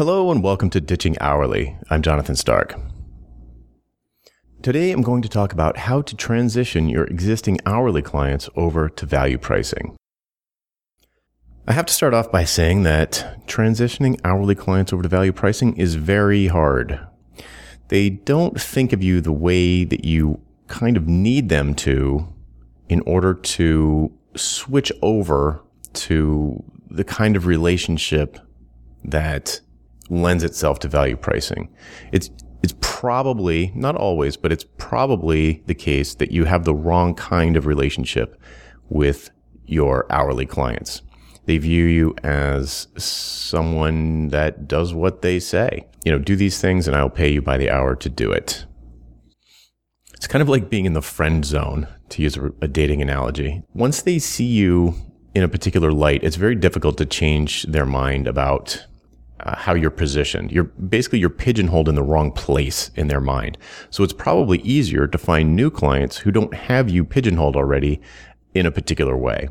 Hello and welcome to Ditching Hourly. I'm Jonathan Stark. Today I'm going to talk about how to transition your existing hourly clients over to value pricing. I have to start off by saying that transitioning hourly clients over to value pricing is very hard. They don't think of you the way that you kind of need them to in order to switch over to the kind of relationship that lends itself to value pricing. It's it's probably not always, but it's probably the case that you have the wrong kind of relationship with your hourly clients. They view you as someone that does what they say. You know, do these things and I'll pay you by the hour to do it. It's kind of like being in the friend zone, to use a, a dating analogy. Once they see you in a particular light, it's very difficult to change their mind about uh, how you're positioned. You're basically you're pigeonholed in the wrong place in their mind. So it's probably easier to find new clients who don't have you pigeonholed already in a particular way.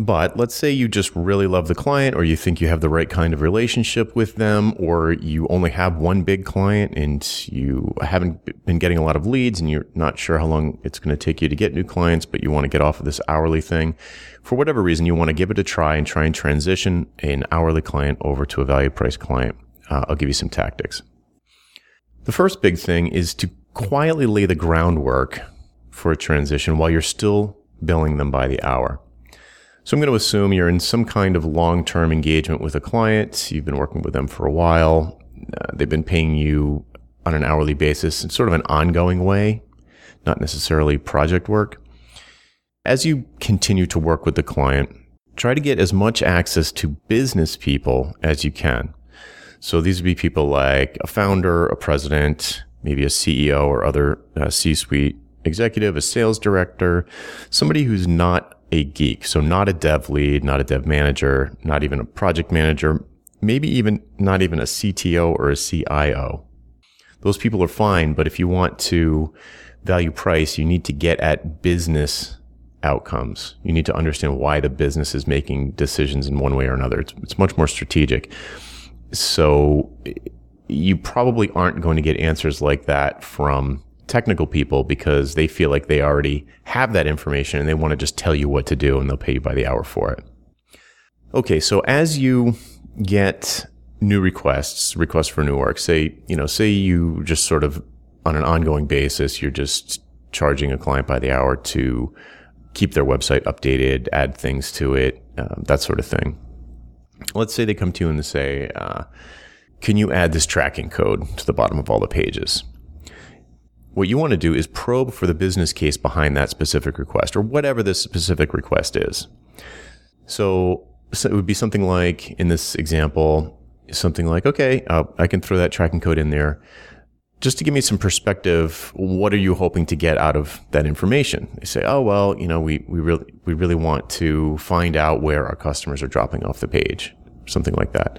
But let's say you just really love the client or you think you have the right kind of relationship with them or you only have one big client and you haven't been getting a lot of leads and you're not sure how long it's going to take you to get new clients, but you want to get off of this hourly thing. For whatever reason, you want to give it a try and try and transition an hourly client over to a value price client. Uh, I'll give you some tactics. The first big thing is to quietly lay the groundwork for a transition while you're still billing them by the hour. So I'm going to assume you're in some kind of long-term engagement with a client. You've been working with them for a while. Uh, they've been paying you on an hourly basis in sort of an ongoing way, not necessarily project work. As you continue to work with the client, try to get as much access to business people as you can. So these would be people like a founder, a president, maybe a CEO or other uh, C-suite executive, a sales director, somebody who's not a geek. So not a dev lead, not a dev manager, not even a project manager, maybe even not even a CTO or a CIO. Those people are fine, but if you want to value price, you need to get at business outcomes. You need to understand why the business is making decisions in one way or another. It's, it's much more strategic. So you probably aren't going to get answers like that from technical people because they feel like they already have that information and they want to just tell you what to do and they'll pay you by the hour for it. Okay, so as you get new requests, requests for new work, say, you know, say you just sort of on an ongoing basis, you're just charging a client by the hour to keep their website updated, add things to it, uh, that sort of thing. Let's say they come to you and they say, uh, can you add this tracking code to the bottom of all the pages? What you want to do is probe for the business case behind that specific request or whatever this specific request is. So, so it would be something like in this example, something like, okay, uh, I can throw that tracking code in there. Just to give me some perspective, what are you hoping to get out of that information? They say, oh, well, you know, we, we really, we really want to find out where our customers are dropping off the page, something like that.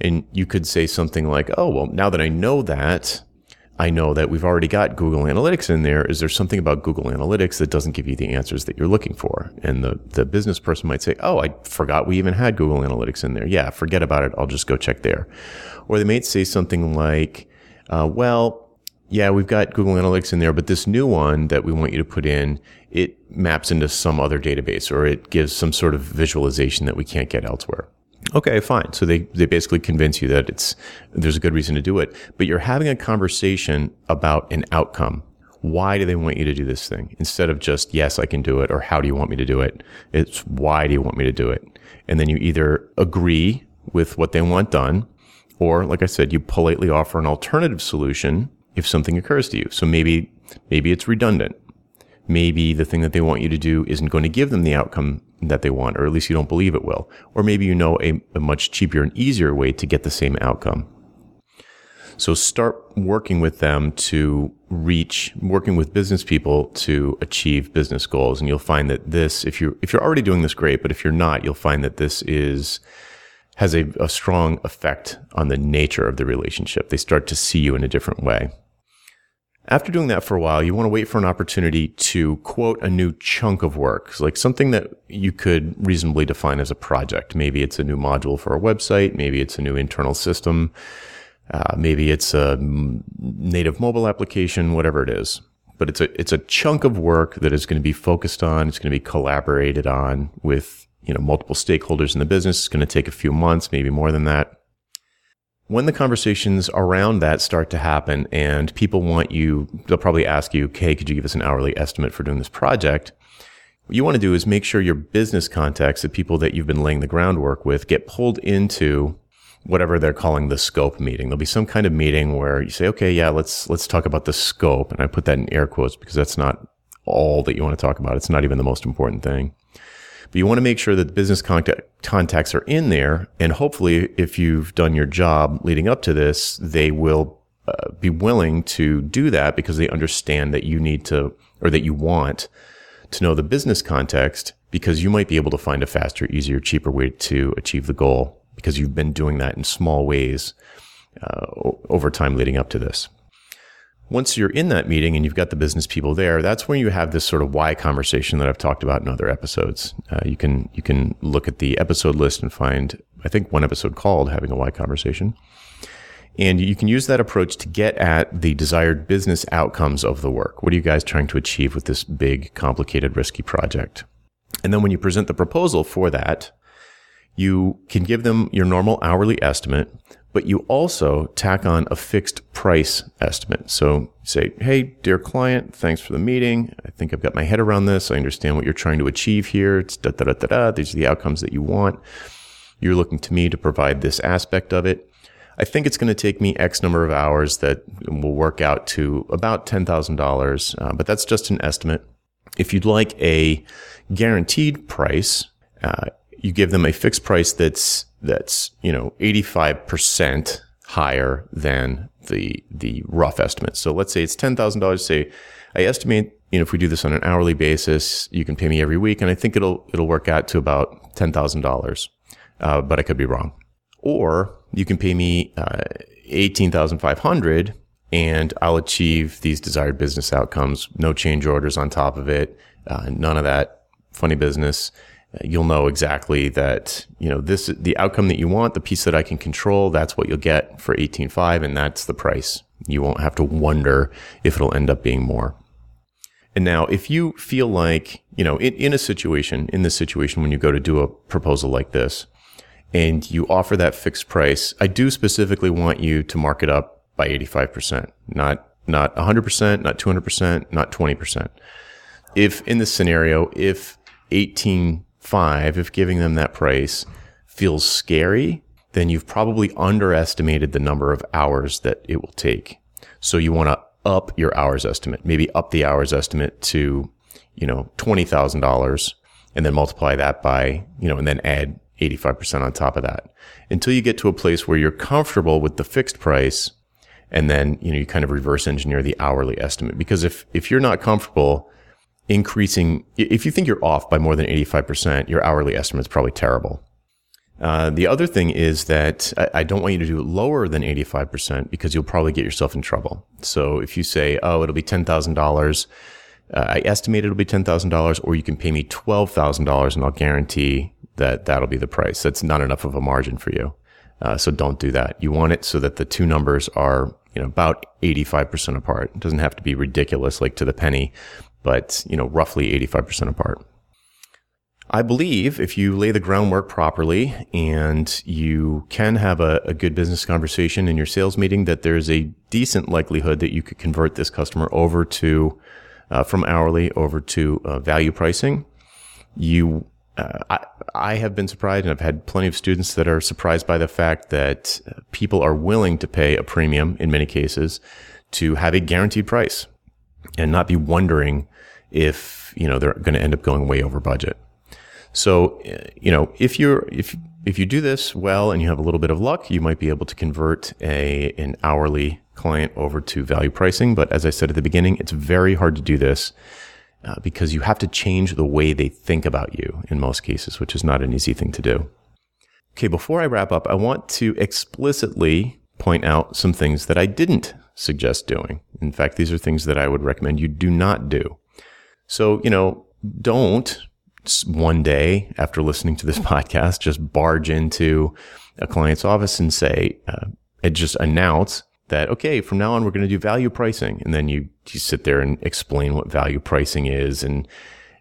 And you could say something like, oh, well, now that I know that, I know that we've already got Google Analytics in there. Is there something about Google Analytics that doesn't give you the answers that you're looking for? And the, the business person might say, Oh, I forgot we even had Google Analytics in there. Yeah, forget about it. I'll just go check there. Or they might say something like, uh, well, yeah, we've got Google Analytics in there, but this new one that we want you to put in, it maps into some other database or it gives some sort of visualization that we can't get elsewhere. Okay, fine. So they, they basically convince you that it's, there's a good reason to do it, but you're having a conversation about an outcome. Why do they want you to do this thing? Instead of just, yes, I can do it, or how do you want me to do it? It's why do you want me to do it? And then you either agree with what they want done, or like I said, you politely offer an alternative solution if something occurs to you. So maybe, maybe it's redundant. Maybe the thing that they want you to do isn't going to give them the outcome that they want, or at least you don't believe it will. Or maybe you know a, a much cheaper and easier way to get the same outcome. So start working with them to reach, working with business people to achieve business goals. And you'll find that this, if you're, if you're already doing this great, but if you're not, you'll find that this is, has a, a strong effect on the nature of the relationship. They start to see you in a different way. After doing that for a while, you want to wait for an opportunity to quote a new chunk of work, like something that you could reasonably define as a project. Maybe it's a new module for a website. Maybe it's a new internal system. Uh, maybe it's a native mobile application, whatever it is. But it's a, it's a chunk of work that is going to be focused on. It's going to be collaborated on with, you know, multiple stakeholders in the business. It's going to take a few months, maybe more than that when the conversations around that start to happen and people want you, they'll probably ask you, okay, could you give us an hourly estimate for doing this project? What you want to do is make sure your business contacts, the people that you've been laying the groundwork with, get pulled into whatever they're calling the scope meeting. There'll be some kind of meeting where you say, okay, yeah, let's, let's talk about the scope. And I put that in air quotes because that's not all that you want to talk about. It's not even the most important thing. But you want to make sure that the business contact, contacts are in there. And hopefully, if you've done your job leading up to this, they will uh, be willing to do that because they understand that you need to, or that you want to know the business context because you might be able to find a faster, easier, cheaper way to achieve the goal because you've been doing that in small ways uh, over time leading up to this once you're in that meeting and you've got the business people there, that's when you have this sort of why conversation that I've talked about in other episodes. Uh, you can you can look at the episode list and find I think one episode called having a why conversation. And you can use that approach to get at the desired business outcomes of the work. What are you guys trying to achieve with this big, complicated, risky project? And then when you present the proposal for that, you can give them your normal hourly estimate, but you also tack on a fixed price estimate. So say, Hey, dear client, thanks for the meeting. I think I've got my head around this. I understand what you're trying to achieve here. It's da, da, da, da, da. These are the outcomes that you want. You're looking to me to provide this aspect of it. I think it's going to take me X number of hours that will work out to about $10,000. Uh, but that's just an estimate. If you'd like a guaranteed price, uh, you give them a fixed price that's that's, you know, 85% higher than the, the rough estimate. So let's say it's $10,000. Say I estimate, you know, if we do this on an hourly basis, you can pay me every week. And I think it'll, it'll work out to about $10,000. Uh, but I could be wrong. Or you can pay me, uh, 18,500 and I'll achieve these desired business outcomes. No change orders on top of it. Uh, none of that funny business you'll know exactly that, you know, this, the outcome that you want, the piece that I can control, that's what you'll get for 18.5 and that's the price. You won't have to wonder if it'll end up being more. And now if you feel like, you know, in, in a situation, in this situation, when you go to do a proposal like this and you offer that fixed price, I do specifically want you to mark it up by 85%, not, not 100%, not 200%, not 20%. If in this scenario, if 18 five, if giving them that price feels scary, then you've probably underestimated the number of hours that it will take. So you want to up your hours estimate, maybe up the hours estimate to, you know, $20,000 and then multiply that by, you know, and then add 85% on top of that until you get to a place where you're comfortable with the fixed price. And then, you know, you kind of reverse engineer the hourly estimate because if, if you're not comfortable increasing, if you think you're off by more than 85%, your hourly estimate is probably terrible. Uh, the other thing is that I, I, don't want you to do it lower than 85% because you'll probably get yourself in trouble. So if you say, oh, it'll be $10,000, uh, I estimate it'll be $10,000, or you can pay me $12,000 and I'll guarantee that that'll be the price. That's not enough of a margin for you. Uh, so don't do that. You want it so that the two numbers are, you know, about 85% apart. It doesn't have to be ridiculous, like to the penny, but, you know, roughly 85% apart. I believe if you lay the groundwork properly and you can have a, a, good business conversation in your sales meeting, that there's a decent likelihood that you could convert this customer over to uh, from hourly over to uh, value pricing. You, uh, I, I have been surprised, and I've had plenty of students that are surprised by the fact that uh, people are willing to pay a premium in many cases to have a guaranteed price and not be wondering if, you know, they're going to end up going way over budget. So, you know, if you're, if, if you do this well and you have a little bit of luck, you might be able to convert a, an hourly client over to value pricing. But as I said at the beginning, it's very hard to do this uh, because you have to change the way they think about you in most cases, which is not an easy thing to do. Okay. Before I wrap up, I want to explicitly point out some things that I didn't suggest doing. In fact, these are things that I would recommend you do not do. So, you know, don't one day after listening to this podcast just barge into a client's office and say, uh, and just announce that, okay, from now on, we're going to do value pricing. And then you, you sit there and explain what value pricing is. And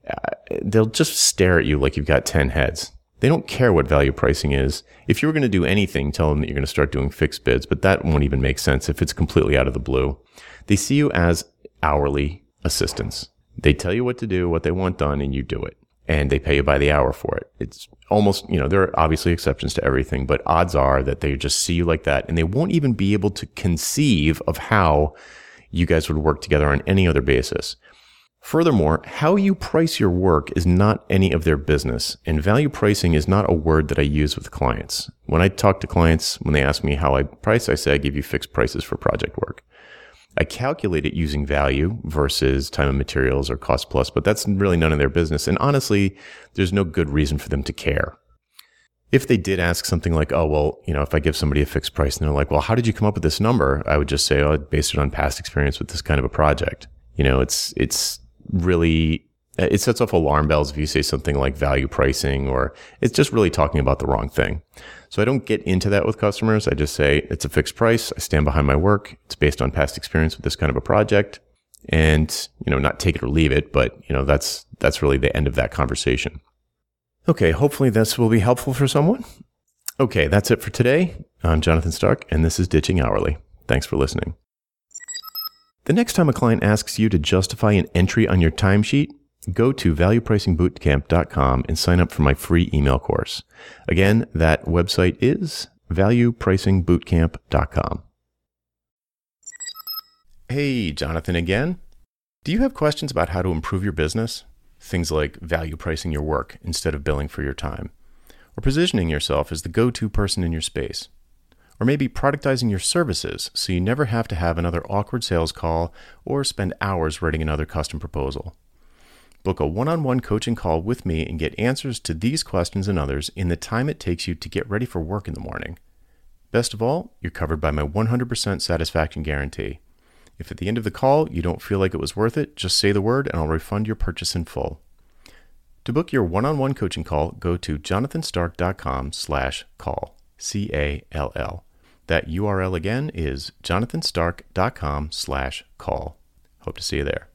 uh, they'll just stare at you like you've got 10 heads. They don't care what value pricing is. If you were going to do anything, tell them that you're going to start doing fixed bids, but that won't even make sense if it's completely out of the blue. They see you as hourly assistants. They tell you what to do, what they want done, and you do it. And they pay you by the hour for it. It's almost, you know, there are obviously exceptions to everything, but odds are that they just see you like that and they won't even be able to conceive of how you guys would work together on any other basis. Furthermore, how you price your work is not any of their business, and value pricing is not a word that I use with clients. When I talk to clients, when they ask me how I price, I say I give you fixed prices for project work. I calculate it using value versus time and materials or cost plus, but that's really none of their business. And honestly, there's no good reason for them to care. If they did ask something like, oh, well, you know, if I give somebody a fixed price and they're like, well, how did you come up with this number? I would just say, oh, I based it on past experience with this kind of a project. You know, it's, it's really Uh, it sets off alarm bells if you say something like value pricing or it's just really talking about the wrong thing. So I don't get into that with customers. I just say it's a fixed price. I stand behind my work. It's based on past experience with this kind of a project and, you know, not take it or leave it, but you know, that's that's really the end of that conversation. Okay, hopefully this will be helpful for someone. Okay, that's it for today. I'm Jonathan Stark and this is Ditching Hourly. Thanks for listening. The next time a client asks you to justify an entry on your timesheet, go to valuepricingbootcamp.com and sign up for my free email course. Again, that website is valuepricingbootcamp.com. Hey, Jonathan again. Do you have questions about how to improve your business? Things like value pricing your work instead of billing for your time, or positioning yourself as the go to person in your space. Or maybe productizing your services so you never have to have another awkward sales call or spend hours writing another custom proposal. Book a one on one coaching call with me and get answers to these questions and others in the time it takes you to get ready for work in the morning. Best of all, you're covered by my 100% satisfaction guarantee. If at the end of the call you don't feel like it was worth it, just say the word and I'll refund your purchase in full. To book your one-on-one coaching call, go to jonathanstark.com slash call, C-A-L-L. That URL again is jonathanstark.com slash call. Hope to see you there.